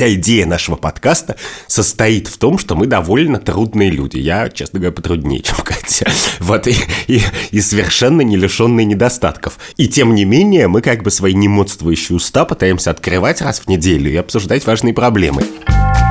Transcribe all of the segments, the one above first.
Вся идея нашего подкаста состоит в том, что мы довольно трудные люди. Я, честно говоря, потруднее, чем Катя. Вот, и, и, и совершенно не лишенные недостатков. И тем не менее, мы как бы свои немодствующие уста пытаемся открывать раз в неделю и обсуждать важные проблемы. Привет!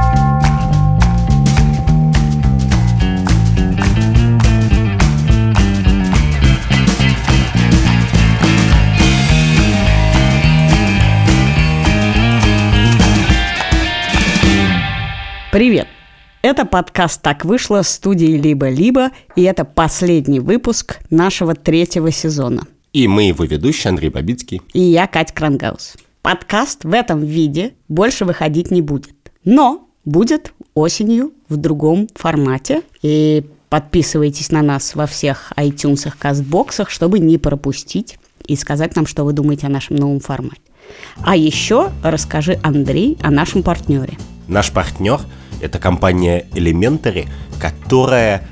Это подкаст «Так вышло» студии «Либо-либо», и это последний выпуск нашего третьего сезона. И мы его ведущий Андрей Бабицкий. И я, Катя Крангаус. Подкаст в этом виде больше выходить не будет. Но будет осенью в другом формате. И подписывайтесь на нас во всех iTunes, кастбоксах, чтобы не пропустить и сказать нам, что вы думаете о нашем новом формате. А еще расскажи, Андрей, о нашем партнере. Наш партнер – это компания Elementary, которая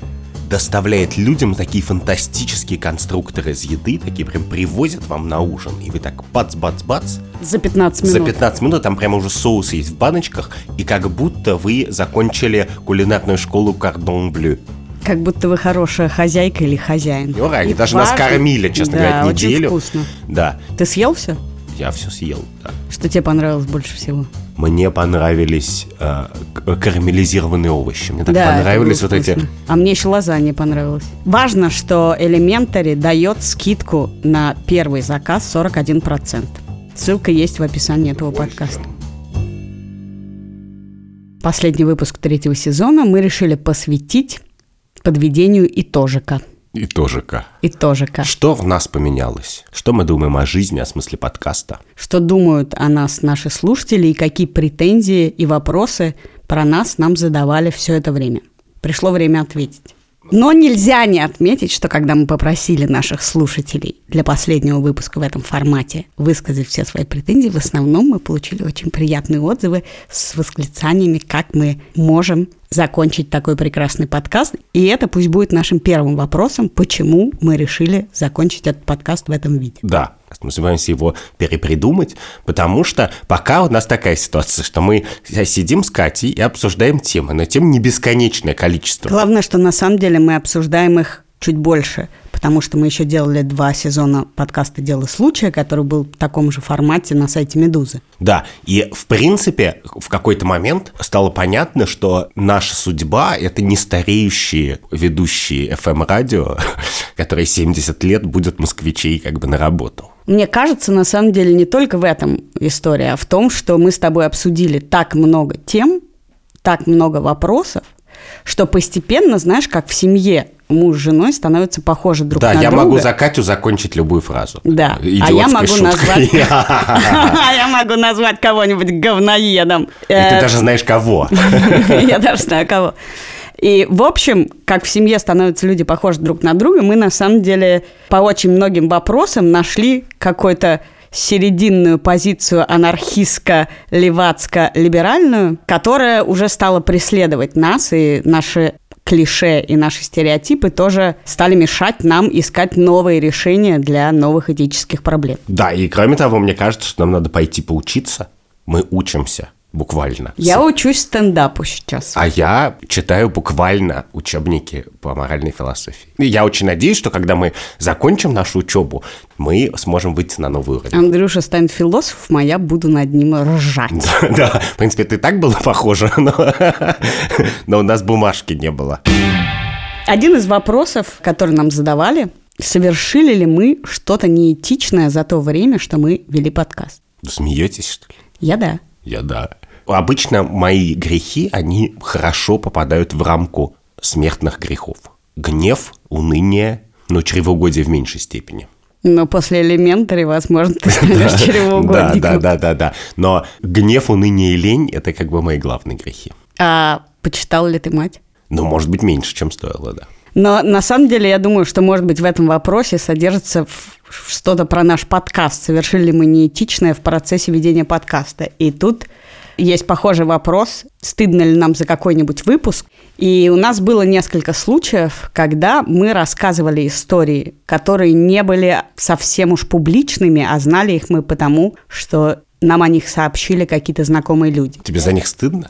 доставляет людям такие фантастические конструкторы из еды, такие прям привозят вам на ужин, и вы так бац-бац-бац. За 15 минут. За 15 минут, там прямо уже соус есть в баночках, и как будто вы закончили кулинарную школу Кордон Блю. Как будто вы хорошая хозяйка или хозяин. Ну, они даже важно... нас кормили, честно да, говоря, неделю. Очень вкусно. Да. Ты съел все? Я все съел, да. Что тебе понравилось больше всего? Мне понравились э, карамелизированные овощи. Мне так да, понравились вот эти. А мне еще лазанья понравилось. Важно, что Elementary дает скидку на первый заказ 41%. Ссылка есть в описании этого подкаста. Последний выпуск третьего сезона мы решили посвятить подведению итожика. И тоже К. И тоже К. Что в нас поменялось? Что мы думаем о жизни, о смысле подкаста? Что думают о нас наши слушатели и какие претензии и вопросы про нас нам задавали все это время? Пришло время ответить. Но нельзя не отметить, что когда мы попросили наших слушателей для последнего выпуска в этом формате высказать все свои претензии, в основном мы получили очень приятные отзывы с восклицаниями, как мы можем закончить такой прекрасный подкаст. И это пусть будет нашим первым вопросом, почему мы решили закончить этот подкаст в этом виде. Да, мы собираемся его перепридумать, потому что пока у нас такая ситуация, что мы сидим с Катей и обсуждаем темы, но тем не бесконечное количество. Главное, что на самом деле мы обсуждаем их чуть больше, потому что мы еще делали два сезона подкаста «Дело случая», который был в таком же формате на сайте «Медузы». Да, и в принципе в какой-то момент стало понятно, что наша судьба – это не стареющие ведущие FM-радио, которые 70 лет будут москвичей как бы на работу. Мне кажется, на самом деле не только в этом история, а в том, что мы с тобой обсудили так много тем, так много вопросов, что постепенно, знаешь, как в семье муж с женой становятся похожи друг да, на друга. Да, я могу за Катю закончить любую фразу. Да, а я могу назвать... А я могу назвать кого-нибудь говноедом. И ты э, даже знаешь кого. Я даже знаю кого. И, в общем, как в семье становятся люди похожи друг на друга, мы на самом деле по очень многим вопросам нашли какой-то серединную позицию анархистско-левацко-либеральную, которая уже стала преследовать нас и наши клише и наши стереотипы тоже стали мешать нам искать новые решения для новых этических проблем. Да, и кроме того, мне кажется, что нам надо пойти поучиться. Мы учимся буквально. Я учусь стендапу сейчас. А я читаю буквально учебники по моральной философии. И я очень надеюсь, что когда мы закончим нашу учебу, мы сможем выйти на новый уровень. Андрюша станет философом, а я буду над ним ржать. Да, да. в принципе, и так было похоже, но, но у нас бумажки не было. Один из вопросов, который нам задавали, совершили ли мы что-то неэтичное за то время, что мы вели подкаст? Смеетесь, что ли? Я да. Я да. Обычно мои грехи, они хорошо попадают в рамку смертных грехов. Гнев, уныние, но чревоугодие в меньшей степени. Но после элементари, возможно, ты станешь чревоугодником. Да, да, да, да. Но гнев, уныние и лень – это как бы мои главные грехи. А почитал ли ты мать? Ну, может быть, меньше, чем стоило, да. Но на самом деле я думаю, что, может быть, в этом вопросе содержится что-то про наш подкаст. Совершили ли мы неэтичное в процессе ведения подкаста? И тут есть похожий вопрос, стыдно ли нам за какой-нибудь выпуск. И у нас было несколько случаев, когда мы рассказывали истории, которые не были совсем уж публичными, а знали их мы потому, что нам о них сообщили какие-то знакомые люди. Тебе за них стыдно?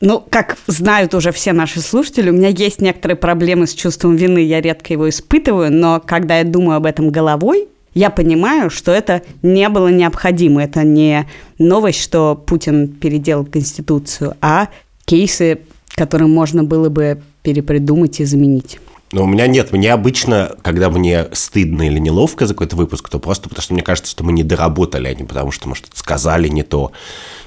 Ну, как знают уже все наши слушатели, у меня есть некоторые проблемы с чувством вины, я редко его испытываю, но когда я думаю об этом головой, я понимаю, что это не было необходимо. Это не новость, что Путин переделал Конституцию, а кейсы, которые можно было бы перепридумать и заменить. Но у меня нет. Мне обычно, когда мне стыдно или неловко за какой-то выпуск, то просто потому что мне кажется, что мы не доработали, а потому что мы что-то сказали не то.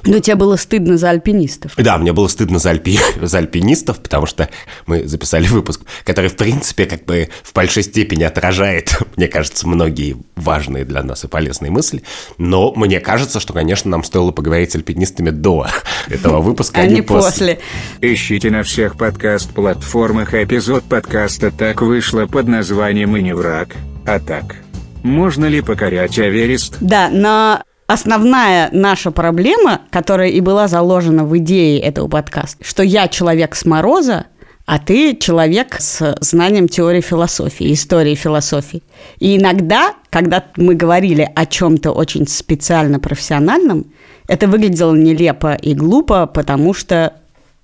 Но тебе было стыдно за альпинистов. Да, мне было стыдно за, альпи... за альпинистов, потому что мы записали выпуск, который, в принципе, как бы в большой степени отражает, мне кажется, многие важные для нас и полезные мысли. Но мне кажется, что, конечно, нам стоило поговорить с альпинистами до этого выпуска, а не после. Ищите на всех подкаст-платформах эпизод подкаста «Так вышло» под названием «И не враг, а так». Можно ли покорять Аверест? Да, на основная наша проблема, которая и была заложена в идее этого подкаста, что я человек с мороза, а ты человек с знанием теории философии, истории философии. И иногда, когда мы говорили о чем-то очень специально профессиональном, это выглядело нелепо и глупо, потому что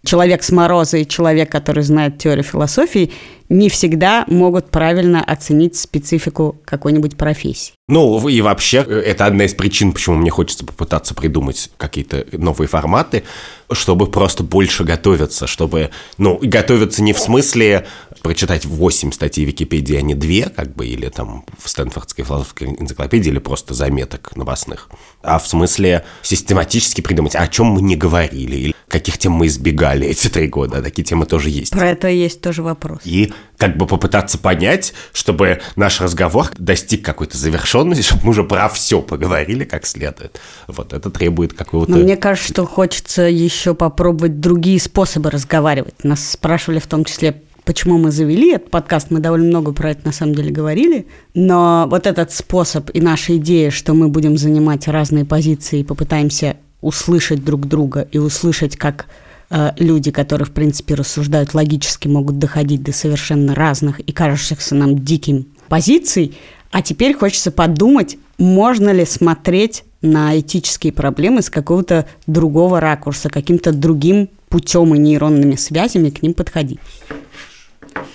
человек с мороза и человек, который знает теорию философии, не всегда могут правильно оценить специфику какой-нибудь профессии. Ну, и вообще, э, это одна из причин, почему мне хочется попытаться придумать какие-то новые форматы, чтобы просто больше готовиться, чтобы, ну, готовиться не в смысле прочитать 8 статей Википедии, а не 2, как бы, или там в Стэнфордской философской энциклопедии, или просто заметок новостных, а в смысле систематически придумать, о чем мы не говорили, или каких тем мы избегали эти три года, такие темы тоже есть. Про это есть тоже вопрос. И как бы попытаться понять, чтобы наш разговор достиг какой-то завершенности, чтобы мы уже про все поговорили как следует. Вот это требует какого-то... Но мне кажется, что хочется еще попробовать другие способы разговаривать. Нас спрашивали в том числе, почему мы завели этот подкаст. Мы довольно много про это на самом деле говорили. Но вот этот способ и наша идея, что мы будем занимать разные позиции и попытаемся услышать друг друга и услышать, как Э, люди, которые, в принципе, рассуждают логически, могут доходить до совершенно разных и кажущихся нам диким позиций. А теперь хочется подумать, можно ли смотреть на этические проблемы с какого-то другого ракурса, каким-то другим путем и нейронными связями к ним подходить.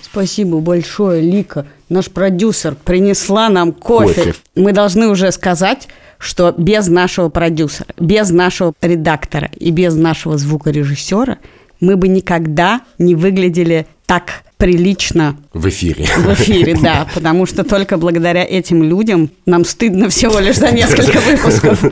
Спасибо большое, Лика. Наш продюсер принесла нам кофе. кофе. Мы должны уже сказать, что без нашего продюсера, без нашего редактора и без нашего звукорежиссера мы бы никогда не выглядели так прилично. В эфире. В эфире, да, потому что только благодаря этим людям нам стыдно всего лишь за несколько выпусков.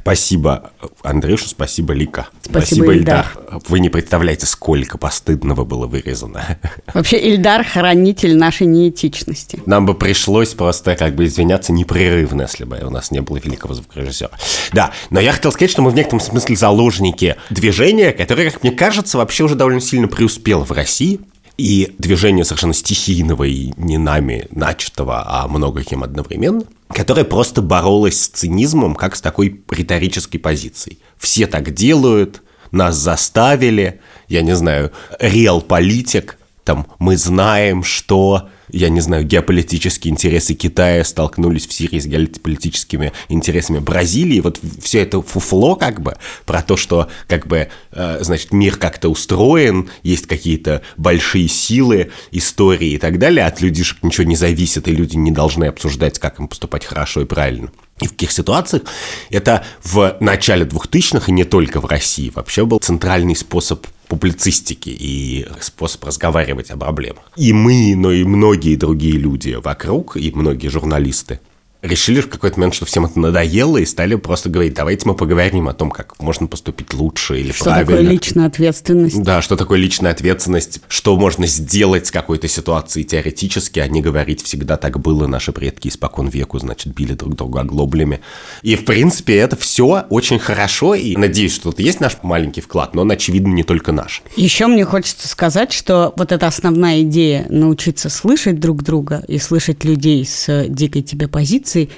Спасибо, Андрюша, спасибо, Лика. Спасибо, спасибо Ильдар. Ильдар. Вы не представляете, сколько постыдного было вырезано. Вообще, Ильдар – хранитель нашей неэтичности. Нам бы пришлось просто как бы извиняться непрерывно, если бы у нас не было великого звукорежиссера. Да, но я хотел сказать, что мы в некотором смысле заложники движения, которое, как мне кажется, вообще уже довольно сильно преуспело в России и движение совершенно стихийного и не нами начатого, а много кем одновременно, которое просто боролось с цинизмом как с такой риторической позицией. Все так делают, нас заставили, я не знаю, реал политик, там мы знаем, что я не знаю, геополитические интересы Китая столкнулись в Сирии с геополитическими интересами Бразилии. Вот все это фуфло как бы про то, что как бы, э, значит, мир как-то устроен, есть какие-то большие силы, истории и так далее. От людишек ничего не зависит, и люди не должны обсуждать, как им поступать хорошо и правильно. И в каких ситуациях это в начале 2000-х, и не только в России, вообще был центральный способ публицистики и способ разговаривать о проблемах. И мы, но и многие другие люди вокруг, и многие журналисты решили в какой-то момент, что всем это надоело, и стали просто говорить, давайте мы поговорим о том, как можно поступить лучше или что правильно. Что такое личная ответственность? Да, что такое личная ответственность, что можно сделать с какой-то ситуацией теоретически, а не говорить всегда так было, наши предки испокон веку, значит, били друг друга оглоблями. И, в принципе, это все очень хорошо, и надеюсь, что тут есть наш маленький вклад, но он, очевидно, не только наш. Еще мне хочется сказать, что вот эта основная идея научиться слышать друг друга и слышать людей с дикой тебе позиции, позиций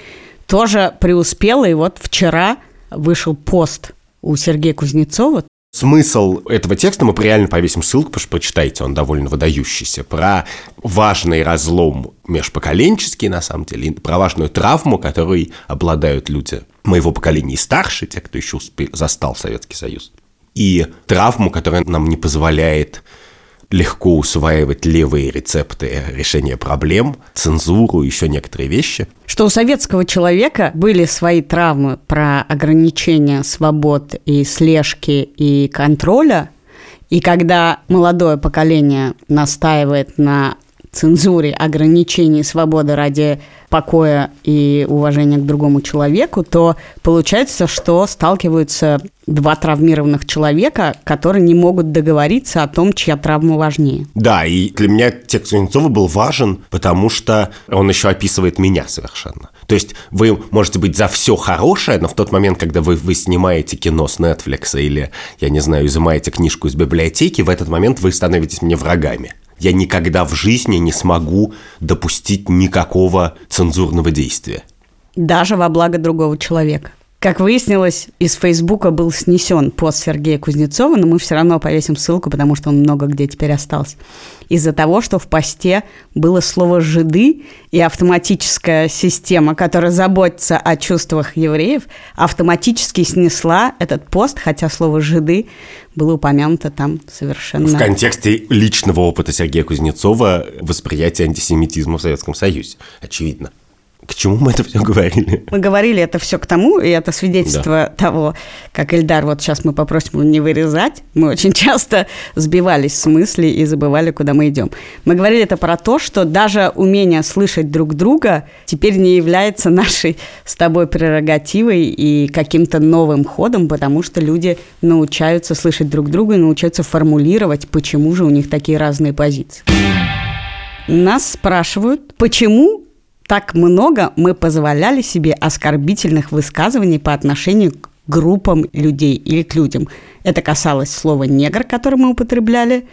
тоже преуспела. И вот вчера вышел пост у Сергея Кузнецова, Смысл этого текста мы реально повесим ссылку, потому что прочитайте, он довольно выдающийся, про важный разлом межпоколенческий, на самом деле, про важную травму, которой обладают люди моего поколения и старше, те, кто еще успел, застал Советский Союз. И травму, которая нам не позволяет легко усваивать левые рецепты решения проблем, цензуру, еще некоторые вещи. Что у советского человека были свои травмы про ограничения свобод и слежки и контроля, и когда молодое поколение настаивает на цензуре, ограничении свободы ради покоя и уважения к другому человеку, то получается, что сталкиваются два травмированных человека, которые не могут договориться о том, чья травма важнее. Да, и для меня текст Кузнецова был важен, потому что он еще описывает меня совершенно. То есть вы можете быть за все хорошее, но в тот момент, когда вы, вы снимаете кино с Netflix или, я не знаю, изымаете книжку из библиотеки, в этот момент вы становитесь мне врагами я никогда в жизни не смогу допустить никакого цензурного действия. Даже во благо другого человека. Как выяснилось, из Фейсбука был снесен пост Сергея Кузнецова, но мы все равно повесим ссылку, потому что он много где теперь остался. Из-за того, что в посте было слово «жиды», и автоматическая система, которая заботится о чувствах евреев, автоматически снесла этот пост, хотя слово «жиды» было упомянуто там совершенно... В контексте личного опыта Сергея Кузнецова восприятие антисемитизма в Советском Союзе, очевидно. К чему мы это все говорили? Мы говорили это все к тому, и это свидетельство да. того, как Эльдар, вот сейчас мы попросим его не вырезать. Мы очень часто сбивались с мысли и забывали, куда мы идем. Мы говорили это про то, что даже умение слышать друг друга теперь не является нашей с тобой прерогативой и каким-то новым ходом, потому что люди научаются слышать друг друга и научаются формулировать, почему же у них такие разные позиции. Нас спрашивают, почему так много мы позволяли себе оскорбительных высказываний по отношению к группам людей или к людям. Это касалось слова «негр», которое мы употребляли,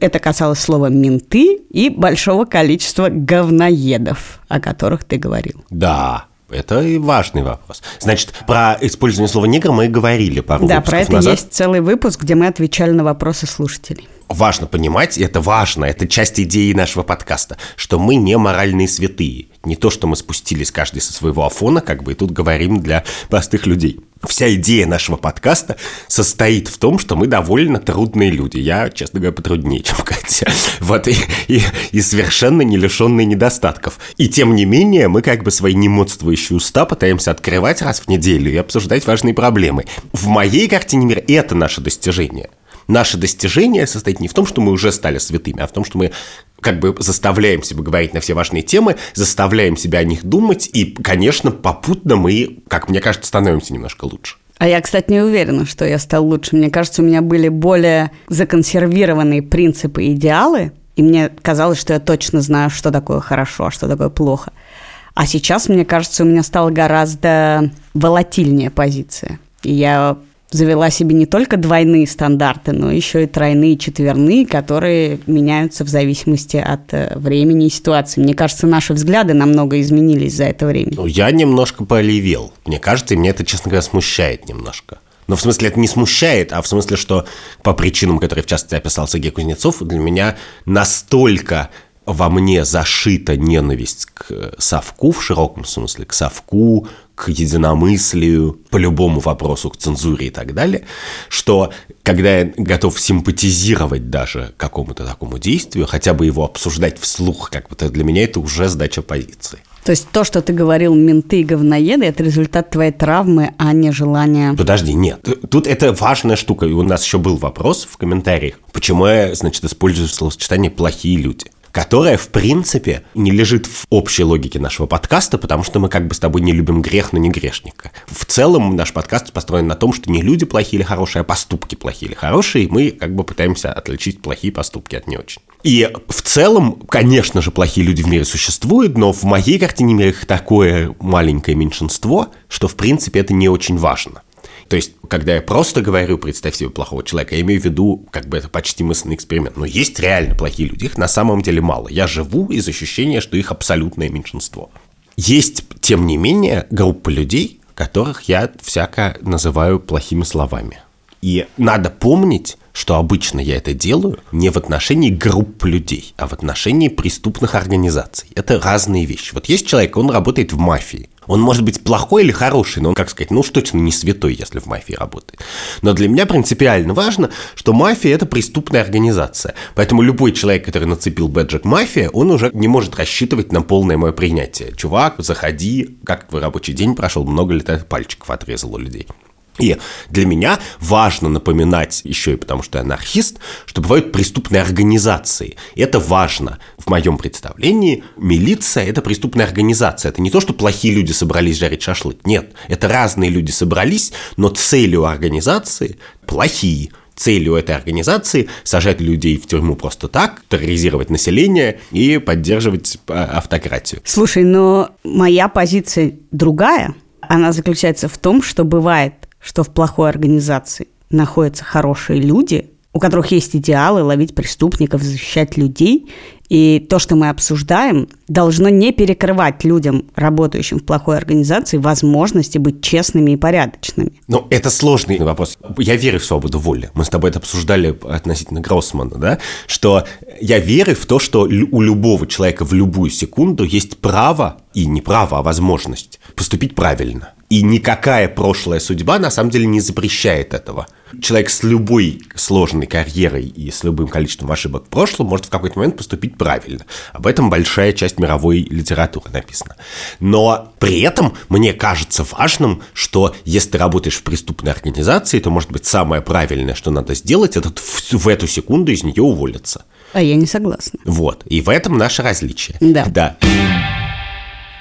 это касалось слова «менты» и большого количества говноедов, о которых ты говорил. Да, это и важный вопрос. Значит, про использование слова «негр» мы говорили пару Да, про это назад. есть целый выпуск, где мы отвечали на вопросы слушателей. Важно понимать, и это важно, это часть идеи нашего подкаста, что мы не моральные святые. Не то, что мы спустились каждый со своего афона, как бы и тут говорим для простых людей. Вся идея нашего подкаста состоит в том, что мы довольно трудные люди. Я, честно говоря, потруднее, чем Катя. Вот, и, и, и совершенно не лишенные недостатков. И тем не менее, мы как бы свои немодствующие уста пытаемся открывать раз в неделю и обсуждать важные проблемы. В моей картине мира это наше достижение. Наше достижение состоит не в том, что мы уже стали святыми, а в том, что мы как бы заставляем себя говорить на все важные темы, заставляем себя о них думать, и, конечно, попутно мы, как мне кажется, становимся немножко лучше. А я, кстати, не уверена, что я стал лучше. Мне кажется, у меня были более законсервированные принципы и идеалы, и мне казалось, что я точно знаю, что такое хорошо, а что такое плохо. А сейчас, мне кажется, у меня стала гораздо волатильнее позиция. И я завела себе не только двойные стандарты, но еще и тройные, четверные, которые меняются в зависимости от э, времени и ситуации. Мне кажется, наши взгляды намного изменились за это время. Ну, я немножко полевел. Мне кажется, и меня это, честно говоря, смущает немножко. Но в смысле это не смущает, а в смысле, что по причинам, которые в частности описал Сергей Кузнецов, для меня настолько во мне зашита ненависть к совку в широком смысле, к совку, к единомыслию, по любому вопросу, к цензуре и так далее, что когда я готов симпатизировать даже какому-то такому действию, хотя бы его обсуждать вслух, как бы для меня это уже сдача позиции. То есть то, что ты говорил, менты и говноеды, это результат твоей травмы, а не желание... Подожди, нет. Тут это важная штука. И у нас еще был вопрос в комментариях, почему я, значит, использую словосочетание «плохие люди» которая, в принципе, не лежит в общей логике нашего подкаста, потому что мы как бы с тобой не любим грех, но не грешника. В целом наш подкаст построен на том, что не люди плохие или хорошие, а поступки плохие или хорошие, и мы как бы пытаемся отличить плохие поступки от не очень. И в целом, конечно же, плохие люди в мире существуют, но в моей картине мира их такое маленькое меньшинство, что, в принципе, это не очень важно. То есть, когда я просто говорю, представь себе плохого человека, я имею в виду, как бы это почти мысленный эксперимент. Но есть реально плохие люди, их на самом деле мало. Я живу из ощущения, что их абсолютное меньшинство. Есть, тем не менее, группа людей, которых я всяко называю плохими словами. И надо помнить, что обычно я это делаю не в отношении групп людей, а в отношении преступных организаций. Это разные вещи. Вот есть человек, он работает в мафии. Он может быть плохой или хороший, но он, как сказать, ну уж точно не святой, если в мафии работает. Но для меня принципиально важно, что мафия – это преступная организация. Поэтому любой человек, который нацепил бэджик мафия, он уже не может рассчитывать на полное мое принятие. Чувак, заходи, как твой рабочий день прошел, много ли ты пальчиков отрезал у людей. И для меня важно напоминать, еще и потому что я анархист, что бывают преступные организации. И это важно. В моем представлении милиция – это преступная организация. Это не то, что плохие люди собрались жарить шашлык. Нет, это разные люди собрались, но целью организации плохие целью этой организации сажать людей в тюрьму просто так, терроризировать население и поддерживать а, автократию. Слушай, но моя позиция другая. Она заключается в том, что бывает что в плохой организации находятся хорошие люди, у которых есть идеалы ловить преступников, защищать людей. И то, что мы обсуждаем, должно не перекрывать людям, работающим в плохой организации, возможности быть честными и порядочными. Ну, это сложный вопрос. Я верю в свободу воли. Мы с тобой это обсуждали относительно Гроссмана, да? Что я верю в то, что у любого человека в любую секунду есть право, и не право, а возможность поступить правильно. И никакая прошлая судьба на самом деле не запрещает этого. Человек с любой сложной карьерой и с любым количеством ошибок в прошлом может в какой-то момент поступить правильно. Об этом большая часть мировой литературы написана. Но при этом мне кажется важным, что если ты работаешь в преступной организации, то, может быть, самое правильное, что надо сделать, это в эту секунду из нее уволиться. А я не согласна. Вот. И в этом наше различие. Да. Да.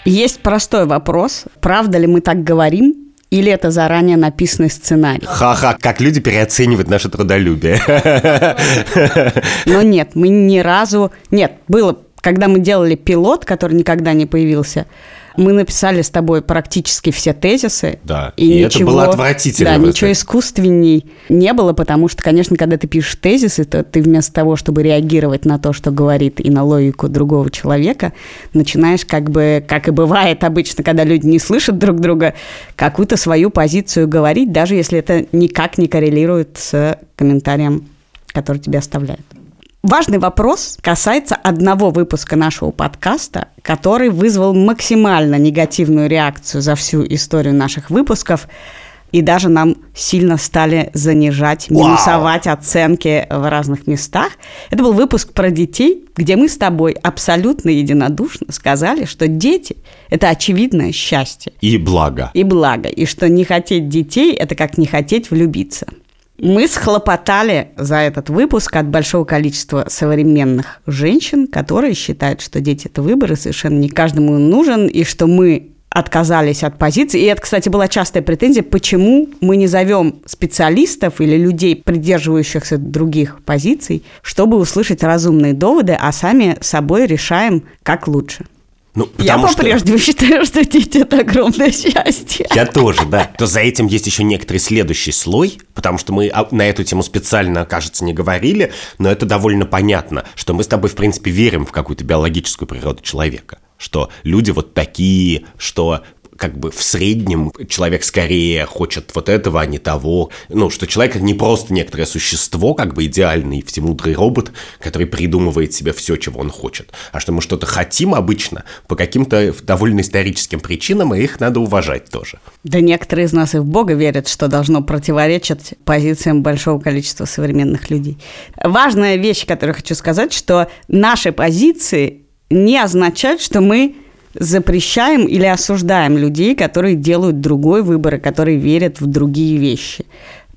Есть простой вопрос. Правда ли мы так говорим? Или это заранее написанный сценарий? Ха-ха, как люди переоценивают наше трудолюбие. Но нет, мы ни разу... Нет, было, когда мы делали пилот, который никогда не появился, мы написали с тобой практически все тезисы. Да, и, и ничего, это было отвратительно. Да, ничего искусственней не было, потому что, конечно, когда ты пишешь тезисы, то ты вместо того, чтобы реагировать на то, что говорит и на логику другого человека, начинаешь как бы, как и бывает обычно, когда люди не слышат друг друга, какую-то свою позицию говорить, даже если это никак не коррелирует с комментарием, который тебе оставляют. Важный вопрос касается одного выпуска нашего подкаста, который вызвал максимально негативную реакцию за всю историю наших выпусков. И даже нам сильно стали занижать, минусовать Вау. оценки в разных местах. Это был выпуск про детей, где мы с тобой абсолютно единодушно сказали, что дети – это очевидное счастье. И благо. И благо. И что не хотеть детей – это как не хотеть влюбиться. Мы схлопотали за этот выпуск от большого количества современных женщин, которые считают, что дети – это выбор, и совершенно не каждому нужен, и что мы отказались от позиции. И это, кстати, была частая претензия, почему мы не зовем специалистов или людей, придерживающихся других позиций, чтобы услышать разумные доводы, а сами собой решаем, как лучше. Ну, я по-прежнему что... считаю, что дети – это огромное счастье. Я тоже, да. То за этим есть еще некоторый следующий слой, потому что мы на эту тему специально, кажется, не говорили, но это довольно понятно, что мы с тобой, в принципе, верим в какую-то биологическую природу человека что люди вот такие, что как бы в среднем человек скорее хочет вот этого, а не того. Ну, что человек не просто некоторое существо, как бы идеальный всемудрый робот, который придумывает себе все, чего он хочет. А что мы что-то хотим обычно по каким-то довольно историческим причинам, и их надо уважать тоже. Да некоторые из нас и в Бога верят, что должно противоречить позициям большого количества современных людей. Важная вещь, которую хочу сказать, что наши позиции не означают, что мы запрещаем или осуждаем людей, которые делают другой выбор и которые верят в другие вещи.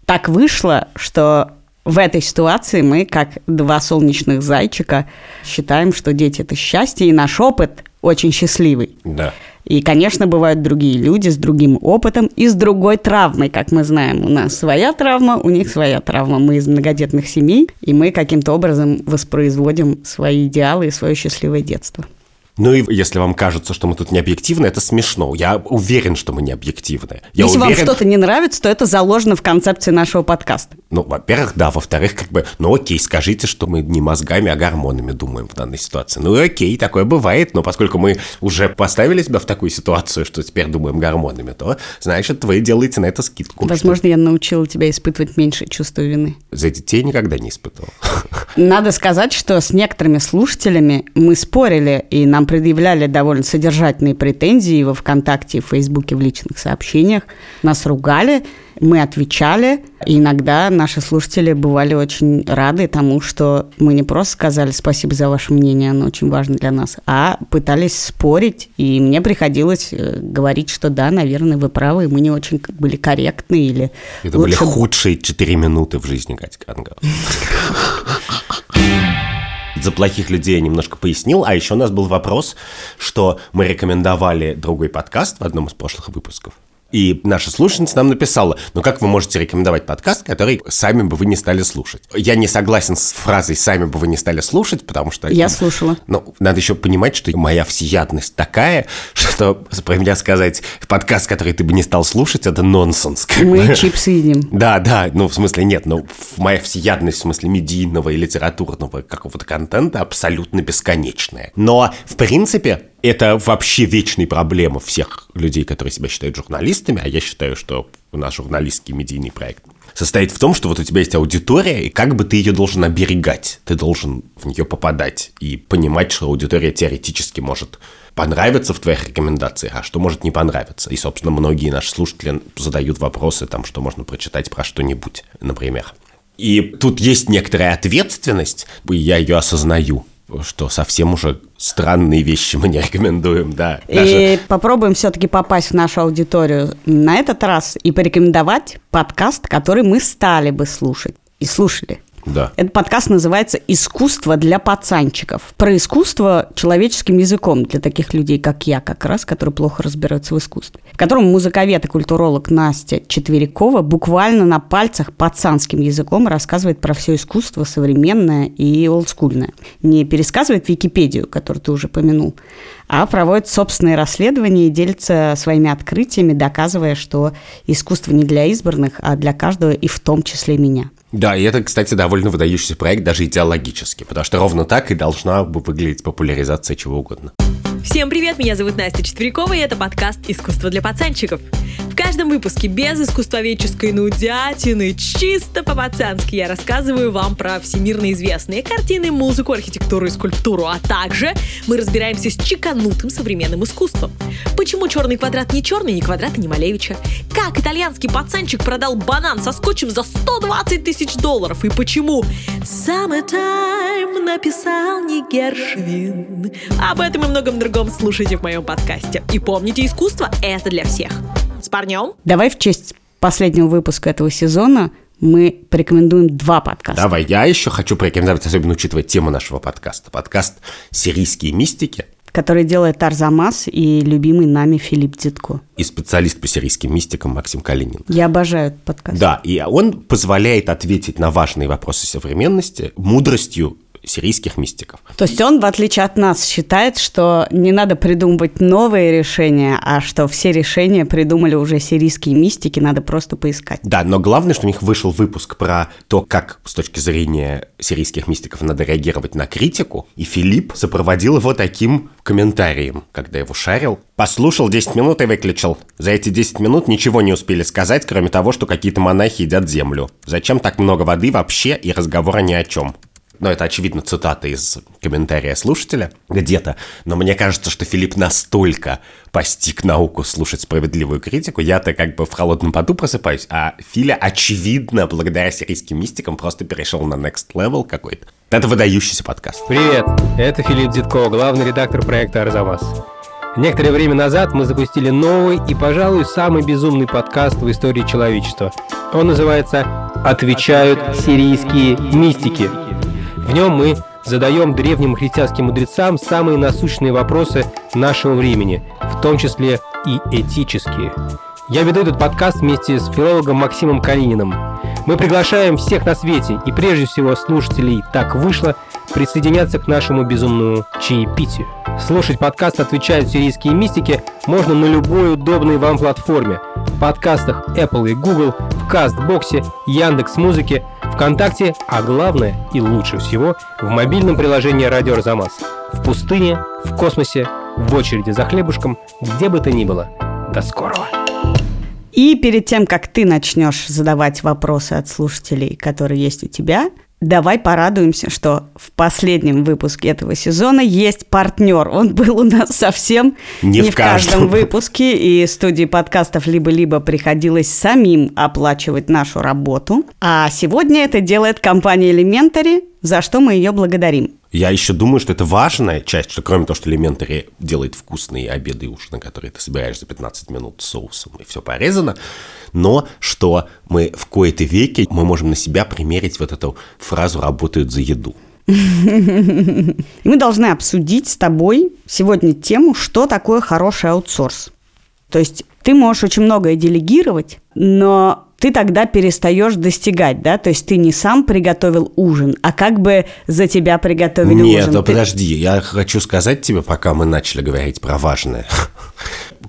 Так вышло, что в этой ситуации мы, как два солнечных зайчика, считаем, что дети – это счастье, и наш опыт очень счастливый. Да. И, конечно, бывают другие люди с другим опытом и с другой травмой, как мы знаем. У нас своя травма, у них своя травма. Мы из многодетных семей, и мы каким-то образом воспроизводим свои идеалы и свое счастливое детство. Ну и если вам кажется, что мы тут не объективны, это смешно. Я уверен, что мы не объективны. Я Если вам уверен- что-то не нравится, то это заложено в концепции нашего подкаста. Ну, во-первых, да. Во-вторых, как бы, ну окей, скажите, что мы не мозгами, а гормонами думаем в данной ситуации. Ну и окей, такое бывает, но поскольку мы уже поставили себя в такую ситуацию, что теперь думаем гормонами, то, значит, вы делаете на это скидку. Возможно, я научила тебя испытывать меньше чувства вины. За детей никогда не испытывал. Надо сказать, что с некоторыми слушателями мы спорили, и нам предъявляли довольно содержательные претензии во ВКонтакте, в Фейсбуке, в личных сообщениях. Нас ругали, мы отвечали, и иногда наши слушатели бывали очень рады тому, что мы не просто сказали спасибо за ваше мнение, оно очень важно для нас, а пытались спорить, и мне приходилось э, говорить, что да, наверное, вы правы, и мы не очень были корректны, или Это были лучше худшие 4 минуты в жизни Кати Канга. За плохих людей я немножко пояснил, а еще у нас был вопрос, что мы рекомендовали другой подкаст в одном из прошлых выпусков. И наша слушательница нам написала, ну как вы можете рекомендовать подкаст, который сами бы вы не стали слушать? Я не согласен с фразой «сами бы вы не стали слушать», потому что... Я слушала. Ну, надо еще понимать, что моя всеядность такая, что, про меня сказать, подкаст, который ты бы не стал слушать, это нонсенс. Мы бы. чипсы едим. Да, да, ну в смысле нет, ну в- моя всеядность в смысле медийного и литературного какого-то контента абсолютно бесконечная. Но в принципе это вообще вечная проблема всех людей, которые себя считают журналистами, а я считаю, что у нас журналистский медийный проект состоит в том, что вот у тебя есть аудитория, и как бы ты ее должен оберегать. Ты должен в нее попадать и понимать, что аудитория теоретически может понравиться в твоих рекомендациях, а что может не понравиться. И, собственно, многие наши слушатели задают вопросы, там, что можно прочитать про что-нибудь, например. И тут есть некоторая ответственность, и я ее осознаю, что совсем уже странные вещи мы не рекомендуем, да. Даже- И попробуем все-таки попасть в нашу аудиторию на этот раз и порекомендовать подкаст, который мы стали бы слушать и слушали. Да. Этот подкаст называется «Искусство для пацанчиков». Про искусство человеческим языком для таких людей, как я, как раз, которые плохо разбираются в искусстве. В котором музыковед и культуролог Настя Четверякова буквально на пальцах пацанским языком рассказывает про все искусство современное и олдскульное. Не пересказывает Википедию, которую ты уже помянул, а проводит собственные расследования и делится своими открытиями, доказывая, что искусство не для избранных, а для каждого, и в том числе меня. Да, и это, кстати, довольно выдающийся проект даже идеологически, потому что ровно так и должна бы выглядеть популяризация чего угодно. Всем привет, меня зовут Настя Четверякова, и это подкаст «Искусство для пацанчиков». В каждом выпуске без искусствоведческой нудятины, чисто по-пацански я рассказываю вам про всемирно известные картины, музыку, архитектуру и скульптуру, а также мы разбираемся с чеканутым современным искусством. Почему черный квадрат не черный, ни квадрата, ни Малевича? Как итальянский пацанчик продал банан со скотчем за 120 тысяч долларов? И почему Summertime написал не Гершвин? Об этом и многом другом слушайте в моем подкасте. И помните, искусство — это для всех. С парнем? Давай в честь последнего выпуска этого сезона мы порекомендуем два подкаста. Давай, я еще хочу порекомендовать, особенно учитывая тему нашего подкаста. Подкаст «Сирийские мистики» Который делает Арзамас и любимый нами Филипп Дзитко. и специалист по сирийским мистикам Максим Калинин. Я обожаю этот подкаст. Да, и он позволяет ответить на важные вопросы современности мудростью сирийских мистиков. То есть он, в отличие от нас, считает, что не надо придумывать новые решения, а что все решения придумали уже сирийские мистики, надо просто поискать. Да, но главное, что у них вышел выпуск про то, как с точки зрения сирийских мистиков надо реагировать на критику, и Филипп сопроводил его таким комментарием, когда его шарил. Послушал 10 минут и выключил. За эти 10 минут ничего не успели сказать, кроме того, что какие-то монахи едят землю. Зачем так много воды вообще и разговора ни о чем? Но это, очевидно, цитата из комментария слушателя где-то. Но мне кажется, что Филипп настолько постиг науку слушать справедливую критику. Я-то как бы в холодном поту просыпаюсь, а Филя, очевидно, благодаря сирийским мистикам просто перешел на next level какой-то. Это выдающийся подкаст. Привет, это Филипп Дзитко, главный редактор проекта «Арзамас». Некоторое время назад мы запустили новый и, пожалуй, самый безумный подкаст в истории человечества. Он называется «Отвечают сирийские мистики». В нем мы задаем древним христианским мудрецам самые насущные вопросы нашего времени, в том числе и этические. Я веду этот подкаст вместе с филологом Максимом Калининым. Мы приглашаем всех на свете, и прежде всего слушателей «Так вышло», присоединяться к нашему безумному чаепитию. Слушать подкаст «Отвечают сирийские мистики» можно на любой удобной вам платформе. В подкастах Apple и Google, в Кастбоксе, Яндекс.Музыке, ВКонтакте, а главное и лучше всего в мобильном приложении «Радио Арзамас». В пустыне, в космосе, в очереди за хлебушком, где бы то ни было. До скорого! И перед тем, как ты начнешь задавать вопросы от слушателей, которые есть у тебя, Давай порадуемся, что в последнем выпуске этого сезона есть партнер. Он был у нас совсем Не не, в каждом. выпуске, и студии подкастов либо-либо приходилось самим оплачивать нашу работу. А сегодня это делает компания Elementary, за что мы ее благодарим. Я еще думаю, что это важная часть, что кроме того, что Elementary делает вкусные обеды и ужины, которые ты собираешь за 15 минут соусом, и все порезано, но что мы в кои-то веке мы можем на себя примерить вот эту фразу «работают за еду». Мы должны обсудить с тобой сегодня тему, что такое хороший аутсорс. То есть ты можешь очень многое делегировать, но ты тогда перестаешь достигать, да? То есть ты не сам приготовил ужин, а как бы за тебя приготовили Нет, ужин. ну Ты- подожди, я хочу сказать тебе, пока мы начали говорить про важное.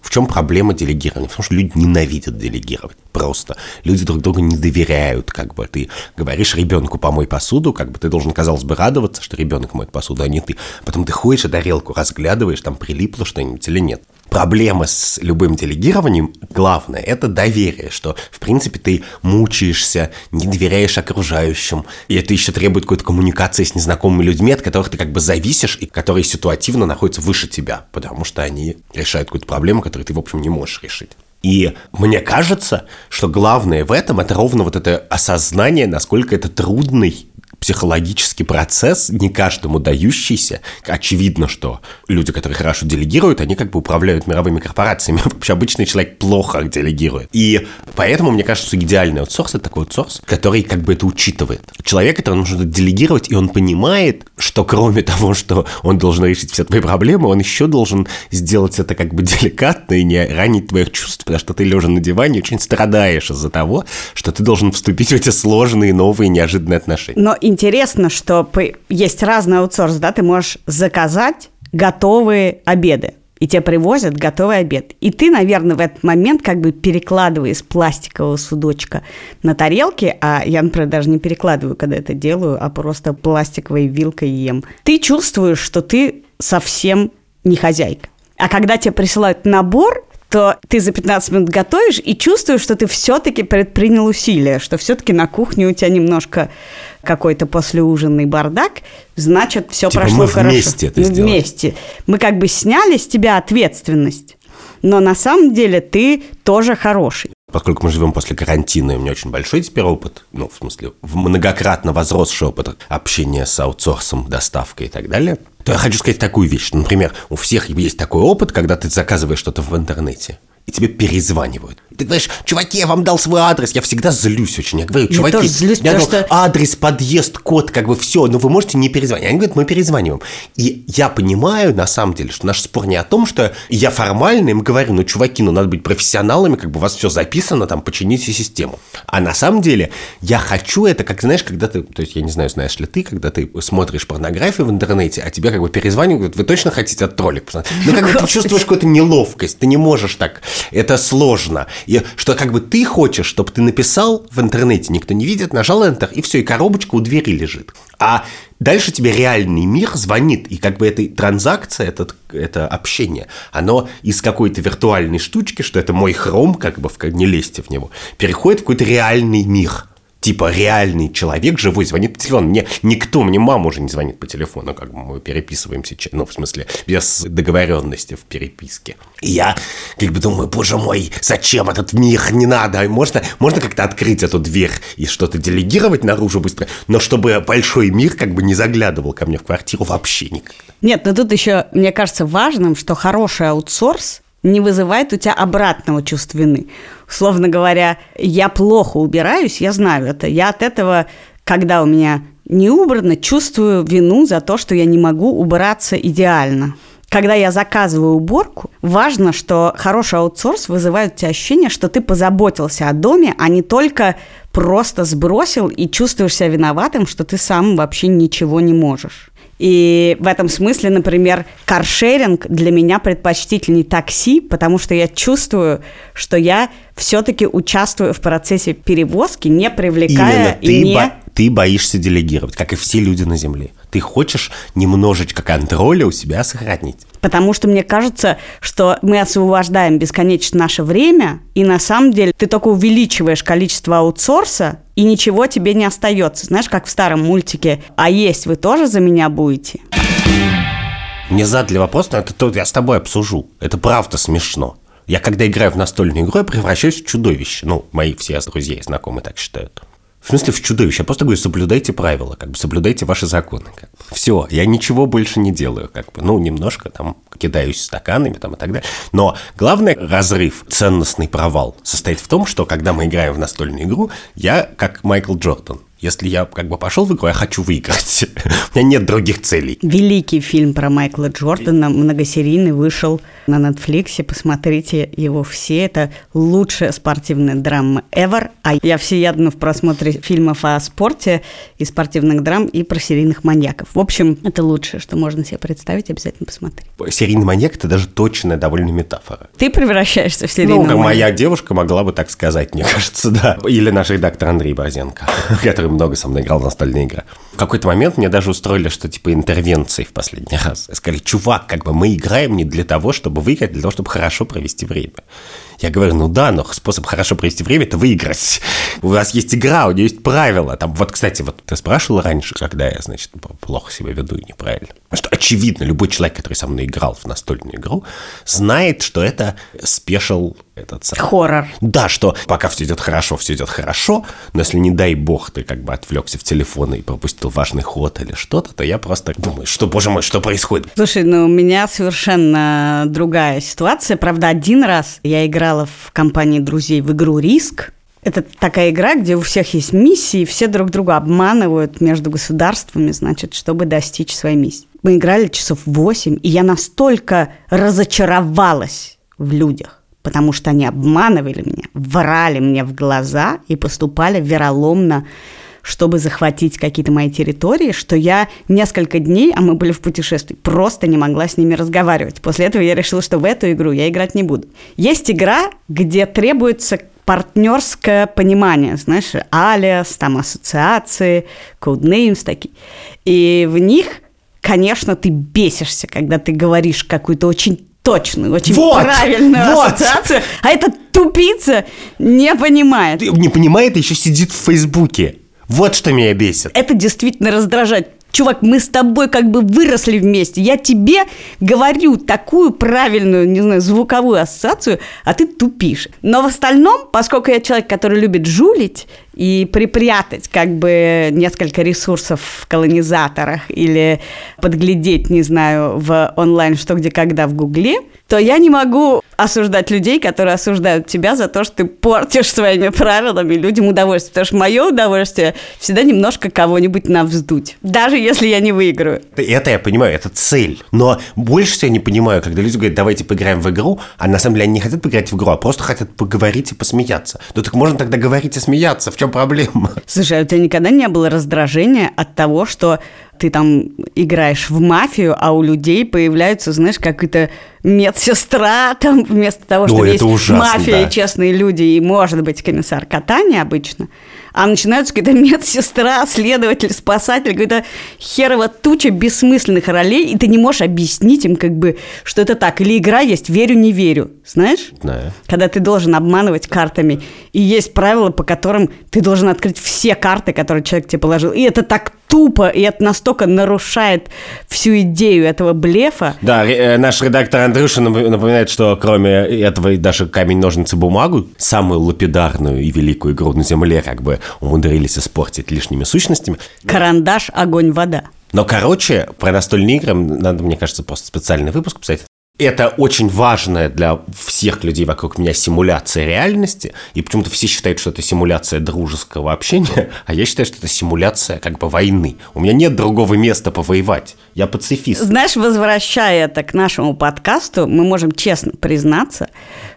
В чем проблема делегирования? Потому что люди ненавидят делегировать. Просто. Люди друг другу не доверяют. Как бы ты говоришь ребенку помой посуду, как бы ты должен, казалось бы, радоваться, что ребенок моет посуду, а не ты. Потом ты ходишь и тарелку разглядываешь, там прилипло что-нибудь или нет. Проблема с любым делегированием, главное, это доверие, что, в принципе, ты мучаешься, не доверяешь окружающим, и это еще требует какой-то коммуникации с незнакомыми людьми, от которых ты как бы зависишь, и которые ситуативно находятся выше тебя, потому что они решают какую-то проблему, которую ты, в общем, не можешь решить. И мне кажется, что главное в этом это ровно вот это осознание, насколько это трудный психологический процесс, не каждому дающийся. Очевидно, что люди, которые хорошо делегируют, они как бы управляют мировыми корпорациями. Вообще обычный человек плохо делегирует. И поэтому мне кажется, идеальный аутсорс – это такой аутсорс, который как бы это учитывает. Человек, который нужно делегировать, и он понимает, что кроме того, что он должен решить все твои проблемы, он еще должен сделать это как бы деликатно и не ранить твоих чувств, потому что ты, лежа на диване, очень страдаешь из-за того, что ты должен вступить в эти сложные, новые, неожиданные отношения. Но интересно, что есть разный аутсорс, да, ты можешь заказать готовые обеды. И тебе привозят готовый обед. И ты, наверное, в этот момент как бы перекладывая из пластикового судочка на тарелки, а я, например, даже не перекладываю, когда это делаю, а просто пластиковой вилкой ем. Ты чувствуешь, что ты совсем не хозяйка. А когда тебе присылают набор, то ты за 15 минут готовишь и чувствуешь, что ты все-таки предпринял усилия, что все-таки на кухне у тебя немножко какой-то послеужинный бардак, значит, все Типа прошло мы хорошо. вместе это мы сделали. вместе. Мы как бы сняли с тебя ответственность, но на самом деле ты тоже хороший. Поскольку мы живем после карантина, и у меня очень большой теперь опыт, ну, в смысле, многократно возросший опыт общения с аутсорсом, доставкой и так далее, я хочу сказать такую вещь. Например, у всех есть такой опыт, когда ты заказываешь что-то в интернете, и тебе перезванивают. Ты говоришь, чуваки, я вам дал свой адрес. Я всегда злюсь очень. Я говорю, Я чуваки, тоже злюсь, я дал что- адрес, подъезд, код, как бы все, но вы можете не перезвонить. Они говорят, мы перезваниваем. И я понимаю, на самом деле, что наш спор не о том, что я формально им говорю, ну, чуваки, ну, надо быть профессионалами, как бы у вас все записано, там, почините систему. А на самом деле я хочу это, как, знаешь, когда ты, то есть я не знаю, знаешь ли ты, когда ты смотришь порнографию в интернете, а тебе как бы перезванивают, говорят, вы точно хотите от троллик посмотреть? Ну, как бы ты чувствуешь какую-то неловкость, ты не можешь так, это сложно. И что как бы ты хочешь, чтобы ты написал в интернете, никто не видит, нажал Enter, и все, и коробочка у двери лежит. А дальше тебе реальный мир звонит, и как бы эта транзакция, это, это общение, оно из какой-то виртуальной штучки, что это мой хром, как бы, в- не лезьте в него, переходит в какой-то реальный мир. Типа реальный человек живой звонит по телефону. Мне никто, мне мама уже не звонит по телефону, как мы переписываемся, ну, в смысле, без договоренности в переписке. И я как бы думаю, боже мой, зачем этот мир, не надо. Можно, можно как-то открыть эту дверь и что-то делегировать наружу быстро, но чтобы большой мир как бы не заглядывал ко мне в квартиру вообще никогда. Нет, но тут еще, мне кажется, важным, что хороший аутсорс не вызывает у тебя обратного чувства вины. Условно говоря, я плохо убираюсь, я знаю это. Я от этого, когда у меня не убрано, чувствую вину за то, что я не могу убраться идеально. когда я заказываю уборку, важно, что хороший аутсорс вызывает у тебя ощущение, что ты позаботился о доме, а не только просто сбросил и чувствуешь себя виноватым, что ты сам вообще ничего не можешь. И в этом смысле, например, каршеринг для меня предпочтительнее такси, потому что я чувствую, что я все-таки участвую в процессе перевозки, не привлекая Именно ты, и не... бо- ты боишься делегировать, как и все люди на Земле. Ты хочешь немножечко контроля у себя сохранить. Потому что мне кажется, что мы освобождаем бесконечно наше время, и на самом деле ты только увеличиваешь количество аутсорса, и ничего тебе не остается. Знаешь, как в старом мультике «А есть вы тоже за меня будете?» Мне задали вопрос, но это то я с тобой обсужу. Это правда смешно. Я когда играю в настольную игру, я превращаюсь в чудовище. Ну, мои все друзья и знакомые так считают. В смысле, в чудовище. Я просто говорю, соблюдайте правила, как бы соблюдайте ваши законы. Как бы. Все, я ничего больше не делаю, как бы. Ну, немножко там кидаюсь стаканами там и так далее. Но главный разрыв, ценностный провал состоит в том, что когда мы играем в настольную игру, я как Майкл Джордан. Если я как бы пошел в игру, я хочу выиграть. У меня нет других целей. Великий фильм про Майкла Джордана, многосерийный, вышел на Netflix. Посмотрите его все. Это лучшая спортивная драма ever. А я всеядна в просмотре фильмов о спорте и спортивных драм, и про серийных маньяков. В общем, это лучшее, что можно себе представить. Обязательно посмотри. Серийный маньяк – это даже точная довольно метафора. Ты превращаешься в Ну, серийного как маньяка. моя девушка могла бы так сказать, мне кажется, да. Или наш редактор Андрей Борзенко, который много со мной играл в настольные игры. Какой-то момент мне даже устроили, что типа интервенции в последний раз. Сказали, чувак, как бы мы играем не для того, чтобы выиграть, а для того, чтобы хорошо провести время. Я говорю, ну да, но способ хорошо провести время – это выиграть. У вас есть игра, у нее есть правила. Там, вот, кстати, вот ты спрашивал раньше, когда я, значит, плохо себя веду и неправильно. Что очевидно, любой человек, который со мной играл в настольную игру, знает, что это спешл этот самый. Хоррор. Да, что пока все идет хорошо, все идет хорошо, но если, не дай бог, ты как бы отвлекся в телефон и пропустил важный ход или что-то, то я просто думаю, что, боже мой, что происходит? Слушай, ну у меня совершенно другая ситуация. Правда, один раз я играла в компании друзей в игру «Риск». Это такая игра, где у всех есть миссии, все друг друга обманывают между государствами, значит, чтобы достичь своей миссии. Мы играли часов 8, и я настолько разочаровалась в людях, потому что они обманывали меня, врали мне в глаза и поступали вероломно чтобы захватить какие-то мои территории, что я несколько дней, а мы были в путешествии, просто не могла с ними разговаривать. После этого я решила, что в эту игру я играть не буду. Есть игра, где требуется партнерское понимание, знаешь, алиас, там ассоциации, codenames такие. И в них, конечно, ты бесишься, когда ты говоришь какую-то очень точную, очень Вот! правильную Вот! ассоциацию, а этот тупица не понимает. Не понимает, еще сидит в Фейсбуке. Вот что меня бесит. Это действительно раздражает. Чувак, мы с тобой как бы выросли вместе. Я тебе говорю такую правильную, не знаю, звуковую ассоциацию, а ты тупишь. Но в остальном, поскольку я человек, который любит жулить и припрятать как бы несколько ресурсов в колонизаторах или подглядеть, не знаю, в онлайн что где когда в Гугле, то я не могу осуждать людей, которые осуждают тебя за то, что ты портишь своими правилами людям удовольствие. Потому что мое удовольствие всегда немножко кого-нибудь навздуть. Даже если я не выиграю. Это я понимаю, это цель. Но больше всего я не понимаю, когда люди говорят, давайте поиграем в игру, а на самом деле они не хотят поиграть в игру, а просто хотят поговорить и посмеяться. Ну так можно тогда говорить и смеяться, в чем проблема? Слушай, а у тебя никогда не было раздражения от того, что ты там играешь в мафию, а у людей появляются, знаешь, какая-то медсестра, там вместо того, что Ой, есть это ужасно, мафия да. и честные люди, и может быть комиссар катания обычно, а начинаются какая-то медсестра, следователь, спасатель, какая-то херова туча бессмысленных ролей, и ты не можешь объяснить им, как бы, что это так. Или игра есть «верю, не верю», знаешь? Знаю. когда ты должен обманывать картами. И есть правила, по которым ты должен открыть все карты, которые человек тебе положил. И это так тупо, и это настолько нарушает всю идею этого блефа. Да, э, наш редактор Андрюша нап- напоминает, что кроме этого и даже камень, ножницы, бумагу, самую лапидарную и великую игру на Земле как бы умудрились испортить лишними сущностями. Карандаш, огонь, вода. Но, короче, про настольные игры надо, мне кажется, просто специальный выпуск писать. это очень важная для всех людей вокруг меня симуляция реальности, и почему-то все считают, что это симуляция дружеского общения, а я считаю, что это симуляция как бы войны. У меня нет другого места повоевать. Я пацифист. Знаешь, возвращая это к нашему подкасту, мы можем честно признаться,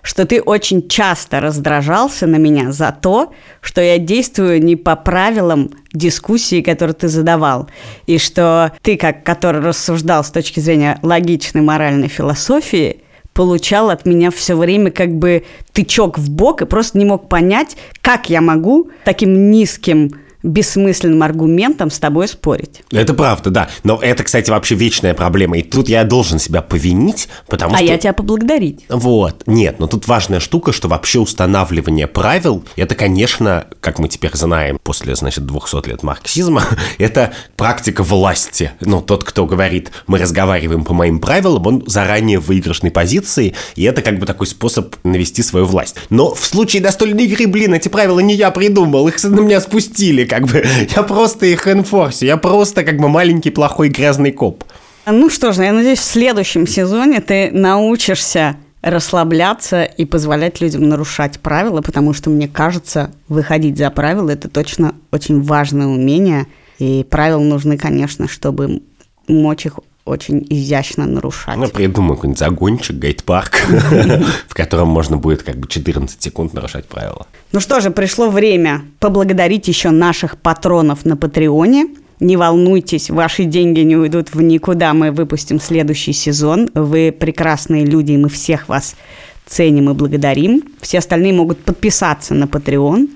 что ты очень часто раздражался на меня за то, что я действую не по правилам дискуссии, которые ты задавал, и что ты, как который рассуждал с точки зрения логичной моральной философии, получал от меня все время как бы тычок в бок и просто не мог понять, как я могу таким низким бессмысленным аргументом с тобой спорить. Это правда, да. Но это, кстати, вообще вечная проблема. И тут я должен себя повинить, потому а что... я тебя поблагодарить. Вот. Нет, но тут важная штука, что вообще устанавливание правил, это, конечно, как мы теперь знаем, после, значит, 200 лет марксизма, это практика власти. Ну, тот, кто говорит, мы разговариваем по моим правилам, он заранее в выигрышной позиции, и это как бы такой способ навести свою власть. Но в случае достольной игры, блин, эти правила не я придумал, их на меня спустили, как бы. Я просто их энфорсю, я просто как бы маленький плохой грязный коп. Ну что ж, я надеюсь, в следующем сезоне ты научишься расслабляться и позволять людям нарушать правила, потому что, мне кажется, выходить за правила – это точно очень важное умение, и правила нужны, конечно, чтобы мочь их очень изящно нарушать. Ну, придумаю какой-нибудь загончик, гейт-парк, в котором можно будет как бы 14 секунд нарушать правила. Ну что же, пришло время поблагодарить еще наших патронов на Патреоне. Не волнуйтесь, ваши деньги не уйдут в никуда. Мы выпустим следующий сезон. Вы прекрасные люди, и мы всех вас ценим и благодарим. Все остальные могут подписаться на Patreon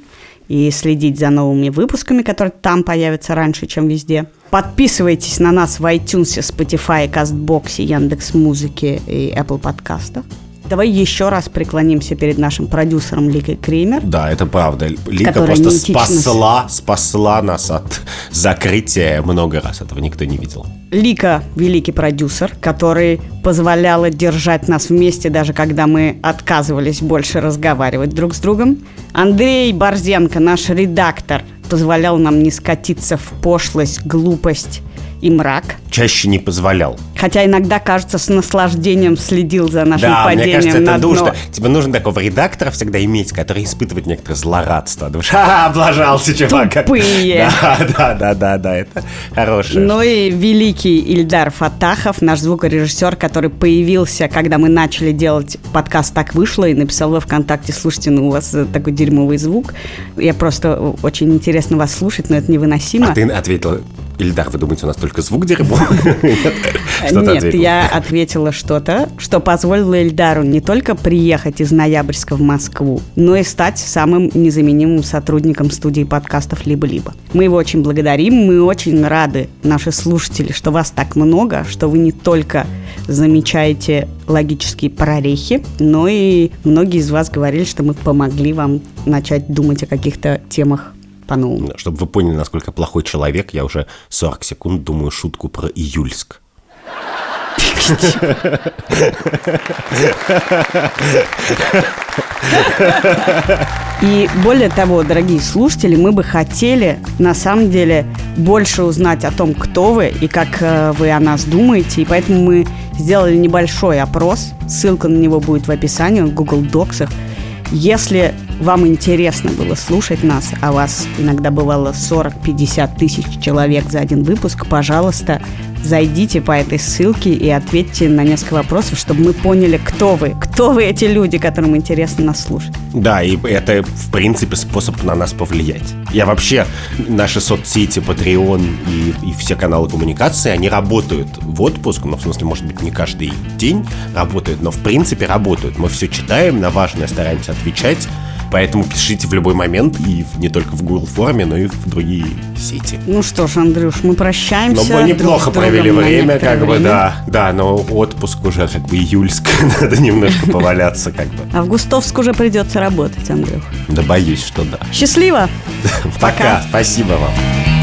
и следить за новыми выпусками, которые там появятся раньше, чем везде. Подписывайтесь на нас в iTunes, Spotify, CastBox, Яндекс Музыки и Apple подкастах. Давай еще раз преклонимся перед нашим продюсером Ликой Кремер. Да, это правда. Лика просто спасла, спасла нас от закрытия много раз. Этого никто не видел. Лика – великий продюсер, который позволяла держать нас вместе, даже когда мы отказывались больше разговаривать друг с другом. Андрей Борзенко, наш редактор, позволял нам не скатиться в пошлость, глупость и мрак. Чаще не позволял. Хотя иногда, кажется, с наслаждением следил за нашим Да, мне падением кажется, на это дно. нужно. Тебе нужно такого редактора всегда иметь, который испытывает некоторое злорадство. Думаешь, ха облажался, чувак. Тупые. Да, да, да, да, да, это хорошее. Ну и великий Ильдар Фатахов, наш звукорежиссер, который появился, когда мы начали делать подкаст «Так вышло» и написал во ВКонтакте, слушайте, ну у вас э, такой дерьмовый звук. Я просто э, очень интересно вас слушать, но это невыносимо. А ты ответила, Ильдар, вы думаете, у нас только звук дерьмо? Нет, что ты Нет, ответила? я ответила что-то, что позволило Эльдару не только приехать из Ноябрьска в Москву, но и стать самым незаменимым сотрудником студии подкастов «Либо-либо». Мы его очень благодарим, мы очень рады, наши слушатели, что вас так много, что вы не только замечаете логические прорехи, но и многие из вас говорили, что мы помогли вам начать думать о каких-то темах по-новому. Чтобы вы поняли, насколько плохой человек, я уже 40 секунд думаю шутку про Июльск. И более того, дорогие слушатели, мы бы хотели на самом деле больше узнать о том, кто вы и как э, вы о нас думаете. И поэтому мы сделали небольшой опрос. Ссылка на него будет в описании, в Google Доксах. Если вам интересно было слушать нас, а вас иногда бывало 40-50 тысяч человек за один выпуск, пожалуйста, зайдите по этой ссылке и ответьте на несколько вопросов, чтобы мы поняли, кто вы. Кто вы эти люди, которым интересно нас слушать. Да, и это, в принципе, способ на нас повлиять. Я вообще, наши соцсети, Patreon и, и все каналы коммуникации, они работают в отпуск, ну, в смысле, может быть, не каждый день работают, но, в принципе, работают. Мы все читаем, на важное стараемся отвечать, поэтому пишите в любой момент, и не только в Google форме, но и в другие сети. Ну что ж, Андрюш, мы Но прощаемся. мы друг неплохо с другом провели время, как бы, время. да. Да, но отпуск уже как бы июльск, надо немножко поваляться, как бы. А в Густовск уже придется работать, Андрюх. Да боюсь, что да. Счастливо! Пока, спасибо вам.